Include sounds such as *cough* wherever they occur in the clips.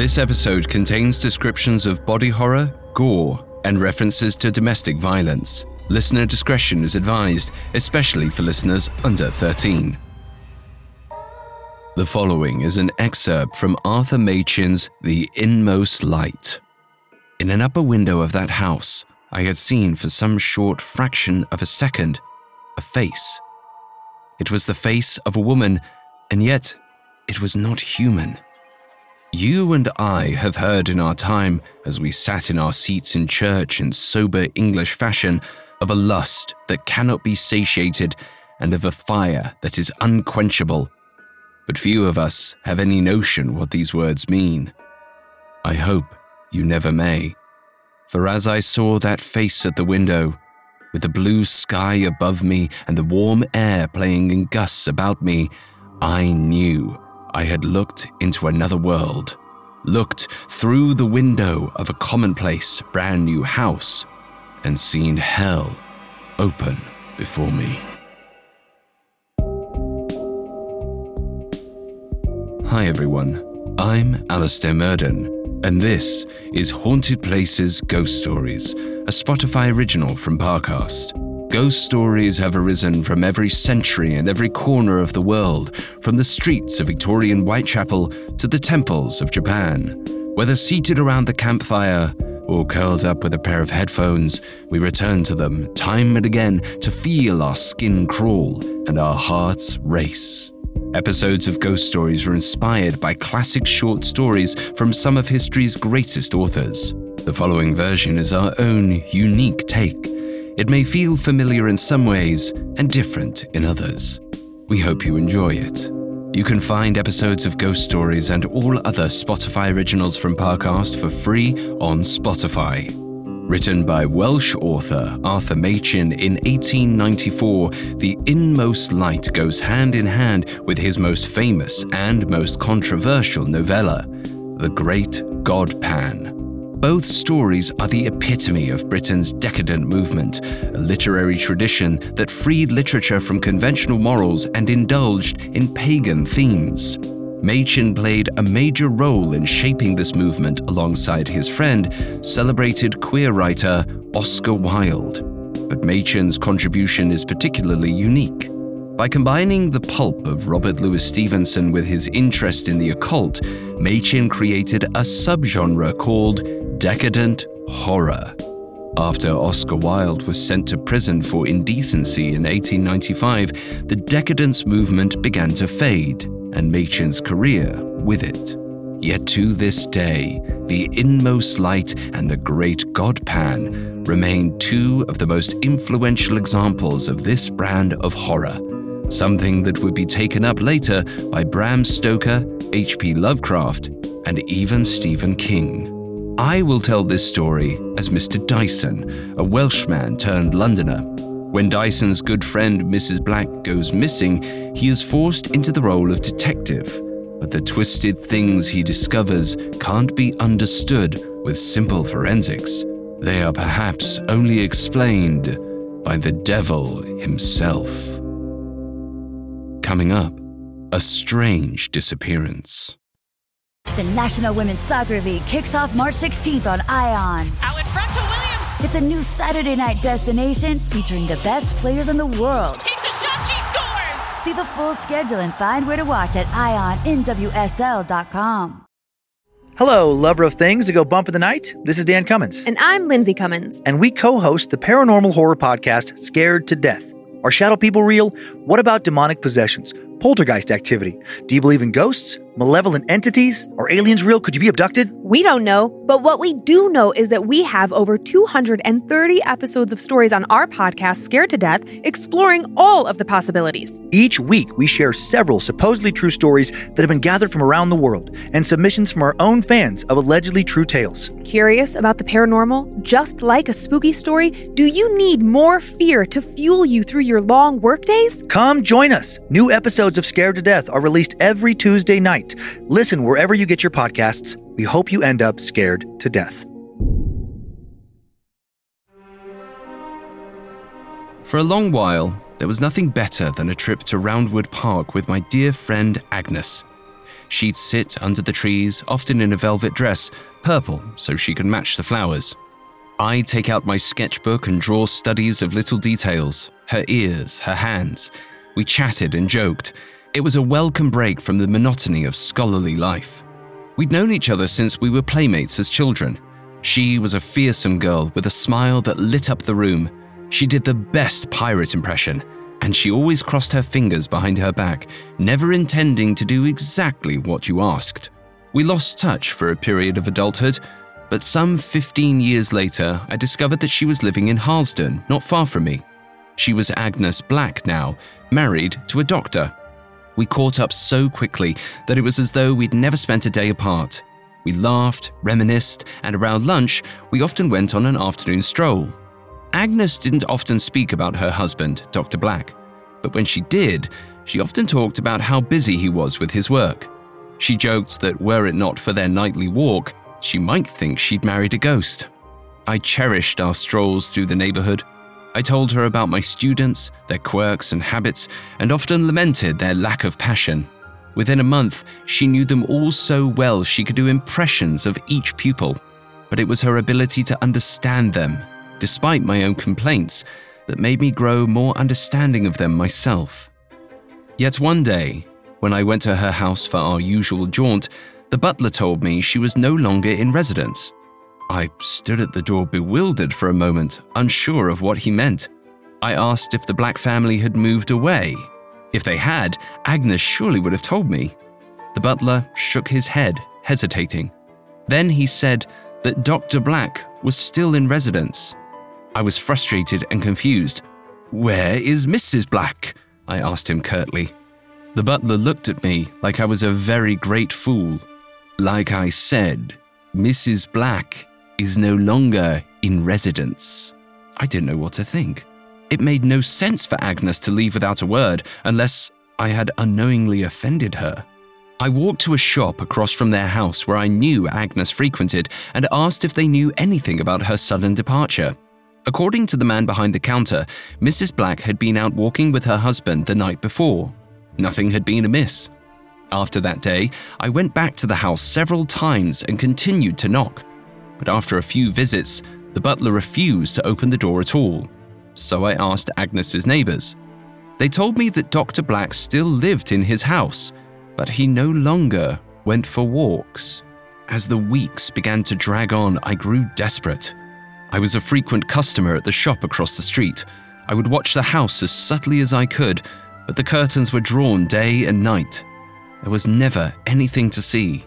This episode contains descriptions of body horror, gore, and references to domestic violence. Listener discretion is advised, especially for listeners under 13. The following is an excerpt from Arthur Machen's The Inmost Light. In an upper window of that house, I had seen for some short fraction of a second a face. It was the face of a woman, and yet it was not human. You and I have heard in our time, as we sat in our seats in church in sober English fashion, of a lust that cannot be satiated and of a fire that is unquenchable. But few of us have any notion what these words mean. I hope you never may. For as I saw that face at the window, with the blue sky above me and the warm air playing in gusts about me, I knew I had looked into another world, looked through the window of a commonplace, brand new house, and seen hell open before me. Hi everyone, I'm Alastair Murden, and this is Haunted Places Ghost Stories, a Spotify original from Parcast. Ghost stories have arisen from every century and every corner of the world, from the streets of Victorian Whitechapel to the temples of Japan. Whether seated around the campfire or curled up with a pair of headphones, we return to them time and again to feel our skin crawl and our hearts race. Episodes of Ghost Stories were inspired by classic short stories from some of history's greatest authors. The following version is our own unique take it may feel familiar in some ways and different in others. We hope you enjoy it. You can find episodes of Ghost Stories and all other Spotify originals from Parcast for free on Spotify. Written by Welsh author Arthur Machen in 1894, The Inmost Light goes hand in hand with his most famous and most controversial novella, The Great God Pan. Both stories are the epitome of Britain's decadent movement, a literary tradition that freed literature from conventional morals and indulged in pagan themes. Machen played a major role in shaping this movement alongside his friend, celebrated queer writer Oscar Wilde. But Machen's contribution is particularly unique. By combining the pulp of Robert Louis Stevenson with his interest in the occult, Machen created a subgenre called decadent horror. After Oscar Wilde was sent to prison for indecency in 1895, the decadence movement began to fade, and Machen's career with it. Yet to this day, the inmost light and the great God Pan remain two of the most influential examples of this brand of horror something that would be taken up later by Bram Stoker, H.P. Lovecraft, and even Stephen King. I will tell this story as Mr. Dyson, a Welshman turned Londoner. When Dyson's good friend Mrs. Black goes missing, he is forced into the role of detective. But the twisted things he discovers can't be understood with simple forensics. They are perhaps only explained by the devil himself. Coming up, a strange disappearance. The National Women's Soccer League kicks off March 16th on ION. Out in front to Williams. It's a new Saturday night destination featuring the best players in the world. Takes a shot, she scores! See the full schedule and find where to watch at IONNWSL.com. Hello, lover of things that go bump in the night. This is Dan Cummins. And I'm Lindsay Cummins. And we co host the paranormal horror podcast, Scared to Death. Are shadow people real? What about demonic possessions? Poltergeist activity? Do you believe in ghosts? Malevolent entities? Are aliens real? Could you be abducted? We don't know, but what we do know is that we have over 230 episodes of stories on our podcast, Scared to Death, exploring all of the possibilities. Each week, we share several supposedly true stories that have been gathered from around the world and submissions from our own fans of allegedly true tales. Curious about the paranormal? Just like a spooky story, do you need more fear to fuel you through your long workdays? Come join us. New episodes of Scared to Death are released every Tuesday night. Listen wherever you get your podcasts. We hope you end up scared to death. For a long while, there was nothing better than a trip to Roundwood Park with my dear friend Agnes. She'd sit under the trees, often in a velvet dress, purple, so she could match the flowers. I'd take out my sketchbook and draw studies of little details her ears, her hands. We chatted and joked. It was a welcome break from the monotony of scholarly life. We'd known each other since we were playmates as children. She was a fearsome girl with a smile that lit up the room. She did the best pirate impression, and she always crossed her fingers behind her back, never intending to do exactly what you asked. We lost touch for a period of adulthood, but some 15 years later, I discovered that she was living in Harlesden, not far from me. She was Agnes Black now, married to a doctor. We caught up so quickly that it was as though we'd never spent a day apart. We laughed, reminisced, and around lunch, we often went on an afternoon stroll. Agnes didn't often speak about her husband, Dr. Black, but when she did, she often talked about how busy he was with his work. She joked that were it not for their nightly walk, she might think she'd married a ghost. I cherished our strolls through the neighborhood. I told her about my students, their quirks and habits, and often lamented their lack of passion. Within a month, she knew them all so well she could do impressions of each pupil. But it was her ability to understand them, despite my own complaints, that made me grow more understanding of them myself. Yet one day, when I went to her house for our usual jaunt, the butler told me she was no longer in residence. I stood at the door bewildered for a moment, unsure of what he meant. I asked if the Black family had moved away. If they had, Agnes surely would have told me. The butler shook his head, hesitating. Then he said that Dr. Black was still in residence. I was frustrated and confused. Where is Mrs. Black? I asked him curtly. The butler looked at me like I was a very great fool. Like I said, Mrs. Black is no longer in residence. I didn't know what to think. It made no sense for Agnes to leave without a word unless I had unknowingly offended her. I walked to a shop across from their house where I knew Agnes frequented and asked if they knew anything about her sudden departure. According to the man behind the counter, Mrs. Black had been out walking with her husband the night before. Nothing had been amiss. After that day, I went back to the house several times and continued to knock. But after a few visits, the butler refused to open the door at all. So I asked Agnes's neighbors. They told me that Dr. Black still lived in his house, but he no longer went for walks. As the weeks began to drag on, I grew desperate. I was a frequent customer at the shop across the street. I would watch the house as subtly as I could, but the curtains were drawn day and night. There was never anything to see.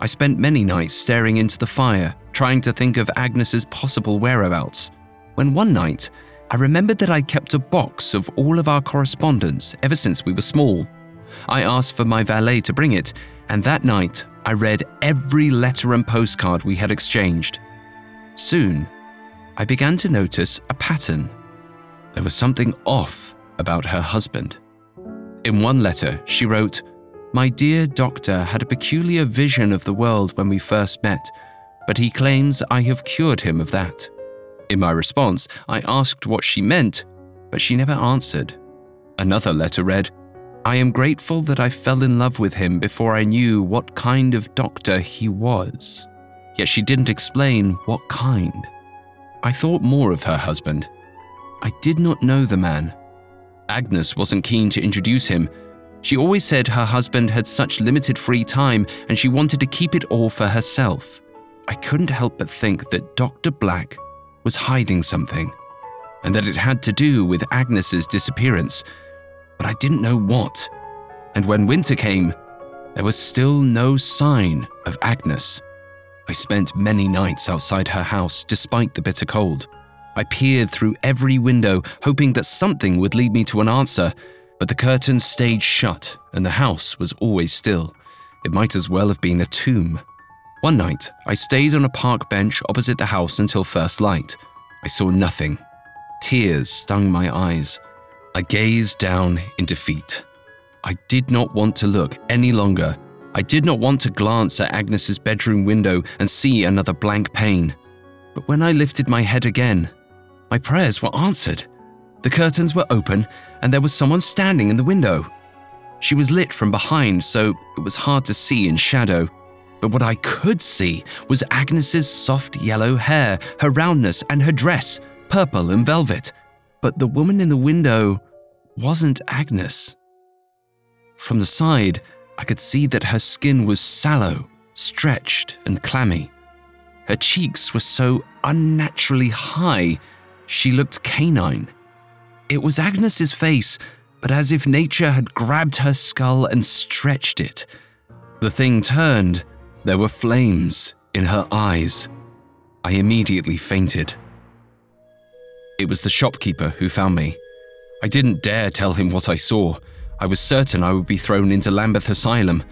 I spent many nights staring into the fire, trying to think of Agnes's possible whereabouts. When one night, I remembered that I kept a box of all of our correspondence ever since we were small. I asked for my valet to bring it, and that night I read every letter and postcard we had exchanged. Soon, I began to notice a pattern. There was something off about her husband. In one letter, she wrote, my dear doctor had a peculiar vision of the world when we first met, but he claims I have cured him of that. In my response, I asked what she meant, but she never answered. Another letter read, I am grateful that I fell in love with him before I knew what kind of doctor he was. Yet she didn't explain what kind. I thought more of her husband. I did not know the man. Agnes wasn't keen to introduce him, she always said her husband had such limited free time and she wanted to keep it all for herself. I couldn't help but think that Dr. Black was hiding something, and that it had to do with Agnes's disappearance, but I didn't know what. And when winter came, there was still no sign of Agnes. I spent many nights outside her house despite the bitter cold. I peered through every window, hoping that something would lead me to an answer, but the curtains stayed shut and the house was always still. It might as well have been a tomb. One night, I stayed on a park bench opposite the house until first light. I saw nothing. Tears stung my eyes. I gazed down in defeat. I did not want to look any longer. I did not want to glance at Agnes's bedroom window and see another blank pane. But when I lifted my head again, my prayers were answered. The curtains were open, and there was someone standing in the window. She was lit from behind, so it was hard to see in shadow. But what I could see was Agnes's soft yellow hair, her roundness, and her dress, purple and velvet. But the woman in the window wasn't Agnes. From the side, I could see that her skin was sallow, stretched, and clammy. Her cheeks were so unnaturally high, she looked canine. It was Agnes's face, but as if nature had grabbed her skull and stretched it. The thing turned. There were flames in her eyes. I immediately fainted. It was the shopkeeper who found me. I didn't dare tell him what I saw. I was certain I would be thrown into Lambeth Asylum.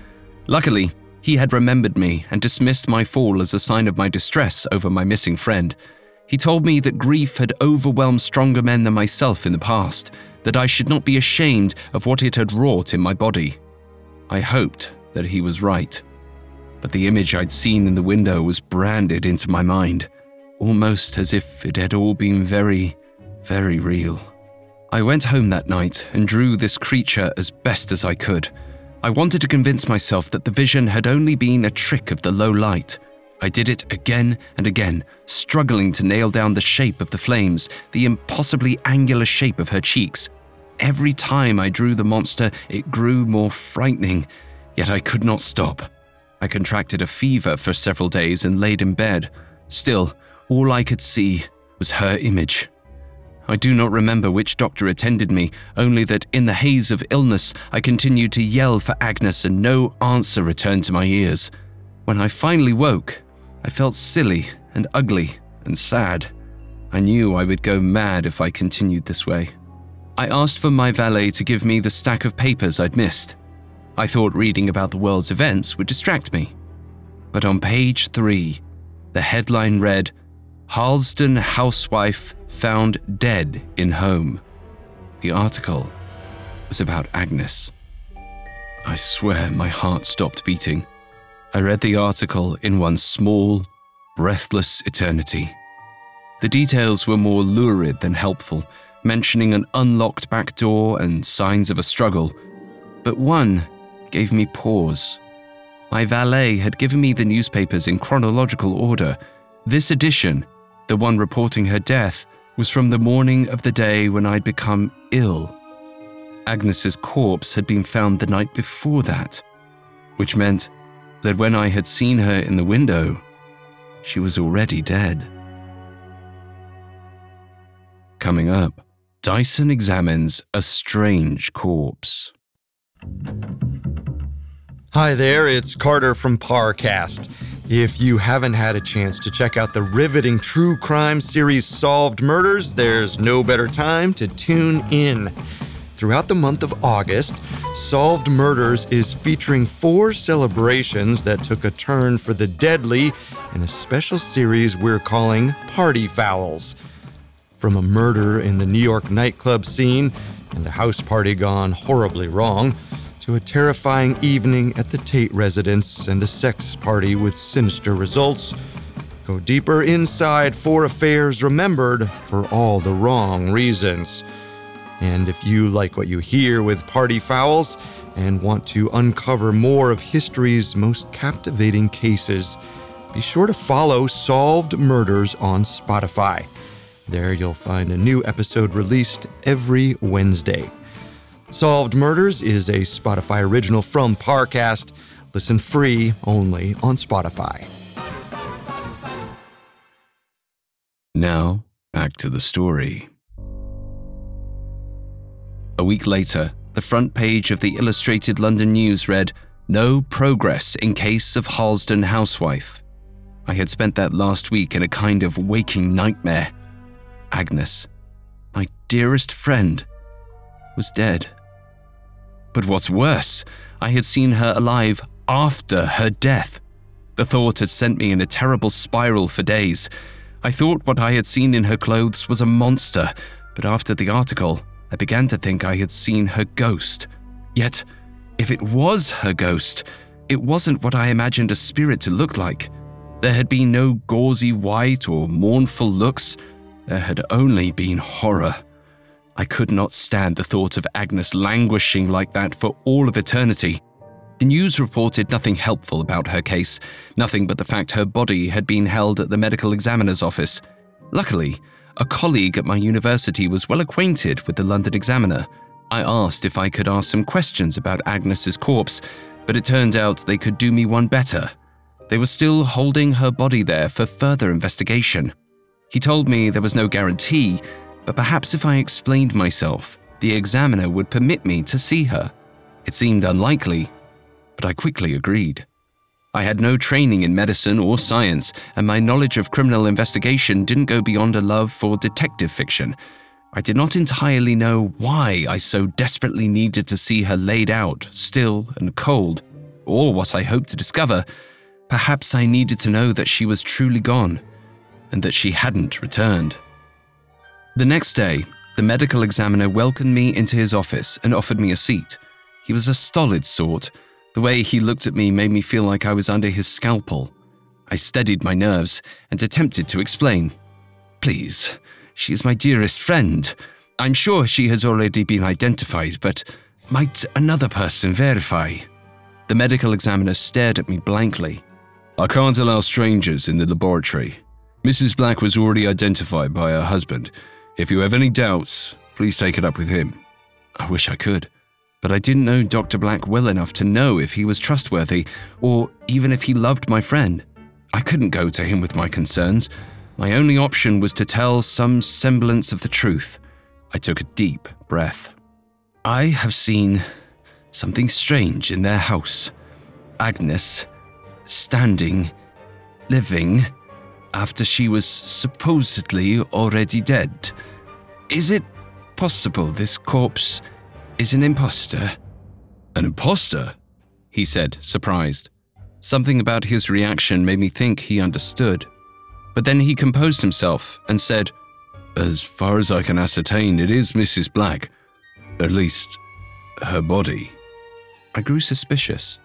Luckily, he had remembered me and dismissed my fall as a sign of my distress over my missing friend. He told me that grief had overwhelmed stronger men than myself in the past, that I should not be ashamed of what it had wrought in my body. I hoped that he was right. But the image I'd seen in the window was branded into my mind, almost as if it had all been very, very real. I went home that night and drew this creature as best as I could. I wanted to convince myself that the vision had only been a trick of the low light. I did it again and again, struggling to nail down the shape of the flames, the impossibly angular shape of her cheeks. Every time I drew the monster, it grew more frightening, yet I could not stop. I contracted a fever for several days and laid in bed. Still, all I could see was her image. I do not remember which doctor attended me, only that in the haze of illness I continued to yell for Agnes and no answer returned to my ears. When I finally woke, I felt silly and ugly and sad. I knew I would go mad if I continued this way. I asked for my valet to give me the stack of papers I'd missed. I thought reading about the world's events would distract me. But on page three, the headline read Harlesden housewife found dead in home. The article was about Agnes. I swear my heart stopped beating. I read the article in one small, breathless eternity. The details were more lurid than helpful, mentioning an unlocked back door and signs of a struggle. But one gave me pause. My valet had given me the newspapers in chronological order. This edition the one reporting her death was from the morning of the day when I'd become ill. Agnes's corpse had been found the night before that, which meant that when I had seen her in the window, she was already dead. Coming up, Dyson examines a strange corpse. Hi there, it's Carter from Parcast. If you haven't had a chance to check out the riveting true crime series Solved Murders, there's no better time to tune in. Throughout the month of August, Solved Murders is featuring four celebrations that took a turn for the deadly in a special series we're calling Party Fouls. From a murder in the New York nightclub scene and a house party gone horribly wrong, to a terrifying evening at the Tate residence and a sex party with sinister results. Go deeper inside four affairs remembered for all the wrong reasons. And if you like what you hear with Party Fouls and want to uncover more of history's most captivating cases, be sure to follow Solved Murders on Spotify. There you'll find a new episode released every Wednesday. Solved Murders is a Spotify original from Parcast. Listen free only on Spotify. Now, back to the story. A week later, the front page of the Illustrated London News read, No progress in case of Harlesden housewife. I had spent that last week in a kind of waking nightmare. Agnes, my dearest friend, was dead. But what's worse, I had seen her alive after her death. The thought had sent me in a terrible spiral for days. I thought what I had seen in her clothes was a monster, but after the article, I began to think I had seen her ghost. Yet, if it was her ghost, it wasn't what I imagined a spirit to look like. There had been no gauzy white or mournful looks, there had only been horror. I could not stand the thought of Agnes languishing like that for all of eternity. The news reported nothing helpful about her case, nothing but the fact her body had been held at the medical examiner's office. Luckily, a colleague at my university was well acquainted with the London Examiner. I asked if I could ask some questions about Agnes's corpse, but it turned out they could do me one better. They were still holding her body there for further investigation. He told me there was no guarantee, but perhaps if I explained myself, the examiner would permit me to see her. It seemed unlikely, but I quickly agreed. I had no training in medicine or science, and my knowledge of criminal investigation didn't go beyond a love for detective fiction. I did not entirely know why I so desperately needed to see her laid out, still and cold, or what I hoped to discover. Perhaps I needed to know that she was truly gone, and that she hadn't returned. The next day, the medical examiner welcomed me into his office and offered me a seat. He was a stolid sort. The way he looked at me made me feel like I was under his scalpel. I steadied my nerves and attempted to explain. Please, she is my dearest friend. I'm sure she has already been identified, but might another person verify? The medical examiner stared at me blankly. I can't allow strangers in the laboratory. Mrs. Black was already identified by her husband. If you have any doubts, please take it up with him. I wish I could, but I didn't know Dr. Black well enough to know if he was trustworthy or even if he loved my friend. I couldn't go to him with my concerns. My only option was to tell some semblance of the truth. I took a deep breath. I have seen something strange in their house. Agnes standing, living, after she was supposedly already dead. Is it possible this corpse is an impostor? An impostor? He said, surprised. Something about his reaction made me think he understood. But then he composed himself and said, As far as I can ascertain, it is Mrs. Black. At least, her body. I grew suspicious.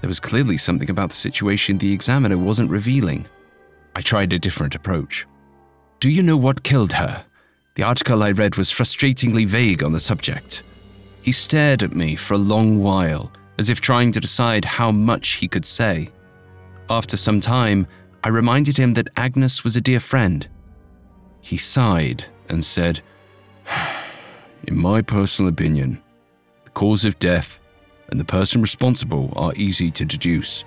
There was clearly something about the situation the examiner wasn't revealing. I tried a different approach. Do you know what killed her? The article I read was frustratingly vague on the subject. He stared at me for a long while, as if trying to decide how much he could say. After some time, I reminded him that Agnes was a dear friend. He sighed and said, *sighs* In my personal opinion, the cause of death and the person responsible are easy to deduce,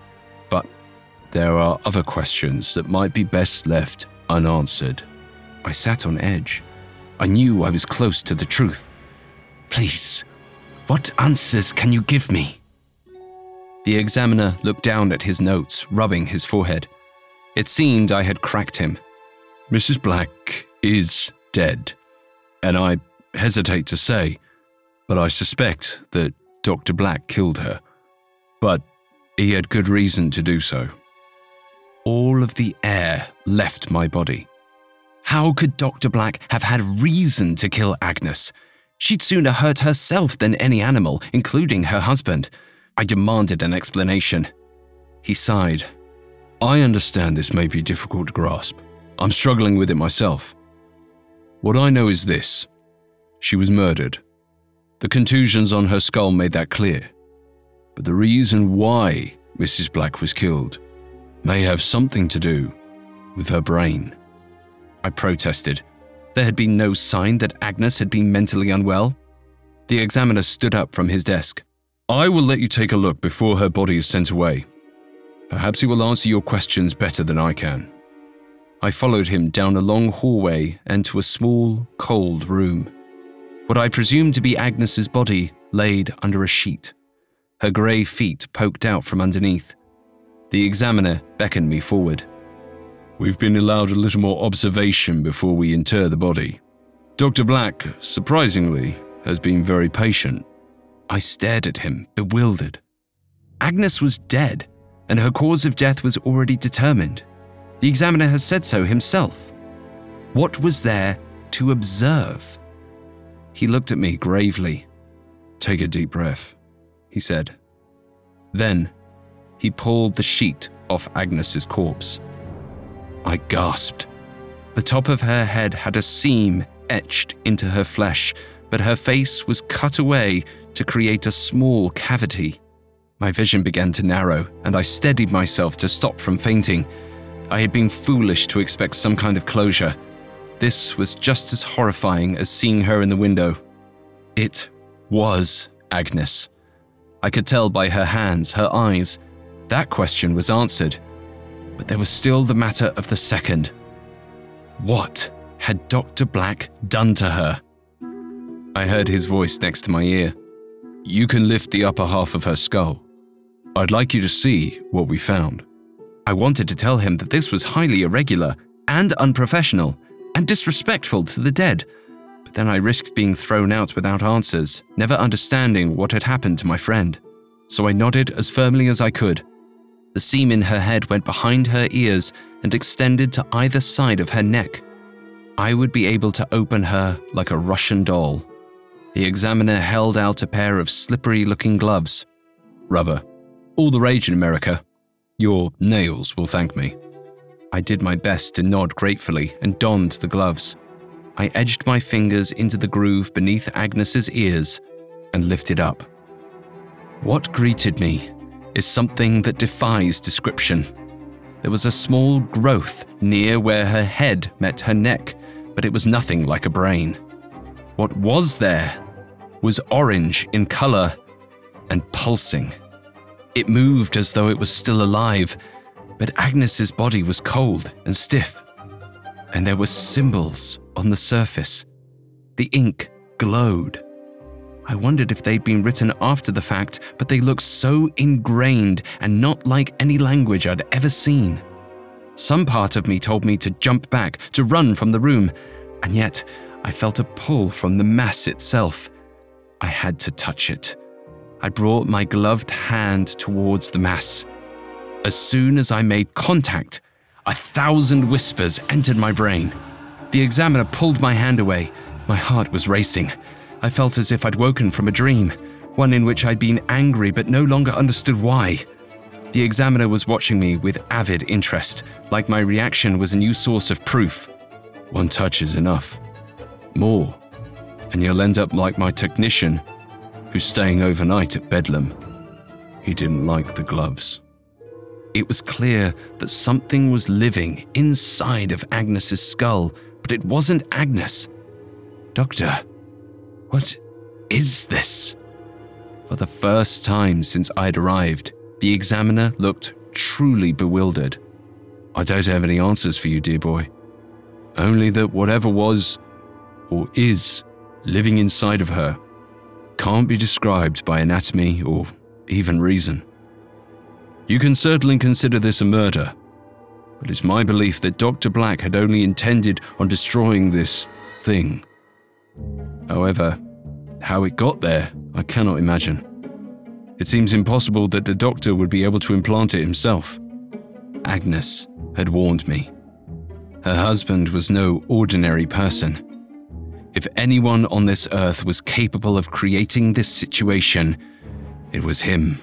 there are other questions that might be best left unanswered. I sat on edge. I knew I was close to the truth. Please, what answers can you give me? The examiner looked down at his notes, rubbing his forehead. It seemed I had cracked him. Mrs. Black is dead, and I hesitate to say, but I suspect that Dr. Black killed her. But he had good reason to do so. All of the air left my body. How could Dr. Black have had reason to kill Agnes? She'd sooner hurt herself than any animal, including her husband. I demanded an explanation. He sighed. I understand this may be difficult to grasp. I'm struggling with it myself. What I know is this she was murdered. The contusions on her skull made that clear. But the reason why Mrs. Black was killed may have something to do with her brain. I protested. There had been no sign that Agnes had been mentally unwell. The examiner stood up from his desk. I will let you take a look before her body is sent away. Perhaps he will answer your questions better than I can. I followed him down a long hallway and to a small, cold room. What I presumed to be Agnes's body laid under a sheet, her grey feet poked out from underneath. The examiner beckoned me forward. We've been allowed a little more observation before we inter the body. Dr. Black, surprisingly, has been very patient. I stared at him, bewildered. Agnes was dead, and her cause of death was already determined. The examiner has said so himself. What was there to observe? He looked at me gravely. Take a deep breath, he said. Then, he pulled the sheet off Agnes's corpse. I gasped. The top of her head had a seam etched into her flesh, but her face was cut away to create a small cavity. My vision began to narrow, and I steadied myself to stop from fainting. I had been foolish to expect some kind of closure. This was just as horrifying as seeing her in the window. It was Agnes. I could tell by her hands, her eyes. That question was answered. But there was still the matter of the second. What had Dr. Black done to her? I heard his voice next to my ear. You can lift the upper half of her skull. I'd like you to see what we found. I wanted to tell him that this was highly irregular and unprofessional and disrespectful to the dead, but then I risked being thrown out without answers, never understanding what had happened to my friend. So I nodded as firmly as I could. The seam in her head went behind her ears and extended to either side of her neck. I would be able to open her like a Russian doll. The examiner held out a pair of slippery looking gloves. Rubber. All the rage in America. Your nails will thank me. I did my best to nod gratefully and donned the gloves. I edged my fingers into the groove beneath Agnes's ears and lifted up. What greeted me is something that defies description. There was a small growth near where her head met her neck, but it was nothing like a brain. What was there was orange in color and pulsing. It moved as though it was still alive, but Agnes's body was cold and stiff, and there were symbols on the surface. The ink glowed. I wondered if they'd been written after the fact, but they looked so ingrained and not like any language I'd ever seen. Some part of me told me to jump back, to run from the room, and yet I felt a pull from the mass itself. I had to touch it. I brought my gloved hand towards the mass. As soon as I made contact, a thousand whispers entered my brain. The examiner pulled my hand away. My heart was racing. I felt as if I'd woken from a dream, one in which I'd been angry but no longer understood why. The examiner was watching me with avid interest, like my reaction was a new source of proof. One touch is enough. More, and you'll end up like my technician, who's staying overnight at Bedlam. He didn't like the gloves. It was clear that something was living inside of Agnes's skull, but it wasn't Agnes. Doctor, what is this? For the first time since I'd arrived, the examiner looked truly bewildered. I don't have any answers for you, dear boy. Only that whatever was, or is, living inside of her can't be described by anatomy or even reason. You can certainly consider this a murder, but it's my belief that Dr. Black had only intended on destroying this thing. However, how it got there, I cannot imagine. It seems impossible that the doctor would be able to implant it himself. Agnes had warned me. Her husband was no ordinary person. If anyone on this earth was capable of creating this situation, it was him.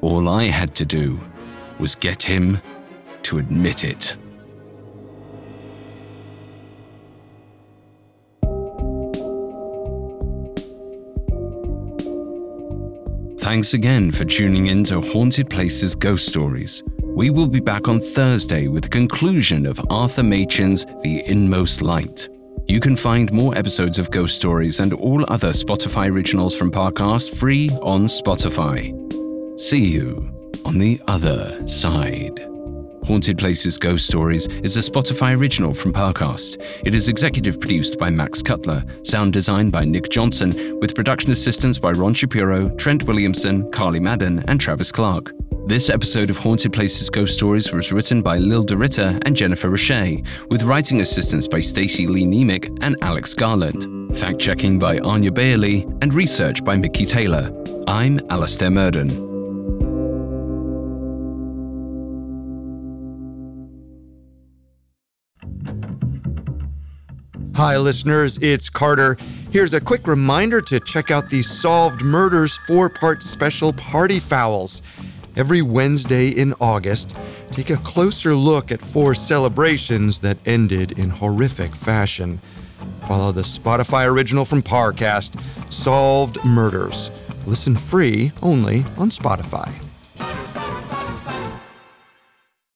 All I had to do was get him to admit it. Thanks again for tuning in to Haunted Places Ghost Stories. We will be back on Thursday with the conclusion of Arthur Machen's The Inmost Light. You can find more episodes of Ghost Stories and all other Spotify originals from Parcast free on Spotify. See you on the other side. Haunted Places Ghost Stories is a Spotify original from Parcast. It is executive produced by Max Cutler, sound design by Nick Johnson, with production assistance by Ron Shapiro, Trent Williamson, Carly Madden, and Travis Clark. This episode of Haunted Places Ghost Stories was written by Lil DeRitter and Jennifer Roche, with writing assistance by Stacey Lee Nemick and Alex Garland. Fact checking by Anya Bailey and research by Mickey Taylor. I'm Alastair Murden. Hi, listeners, it's Carter. Here's a quick reminder to check out the Solved Murders four part special Party Fouls. Every Wednesday in August, take a closer look at four celebrations that ended in horrific fashion. Follow the Spotify original from Parcast, Solved Murders. Listen free only on Spotify.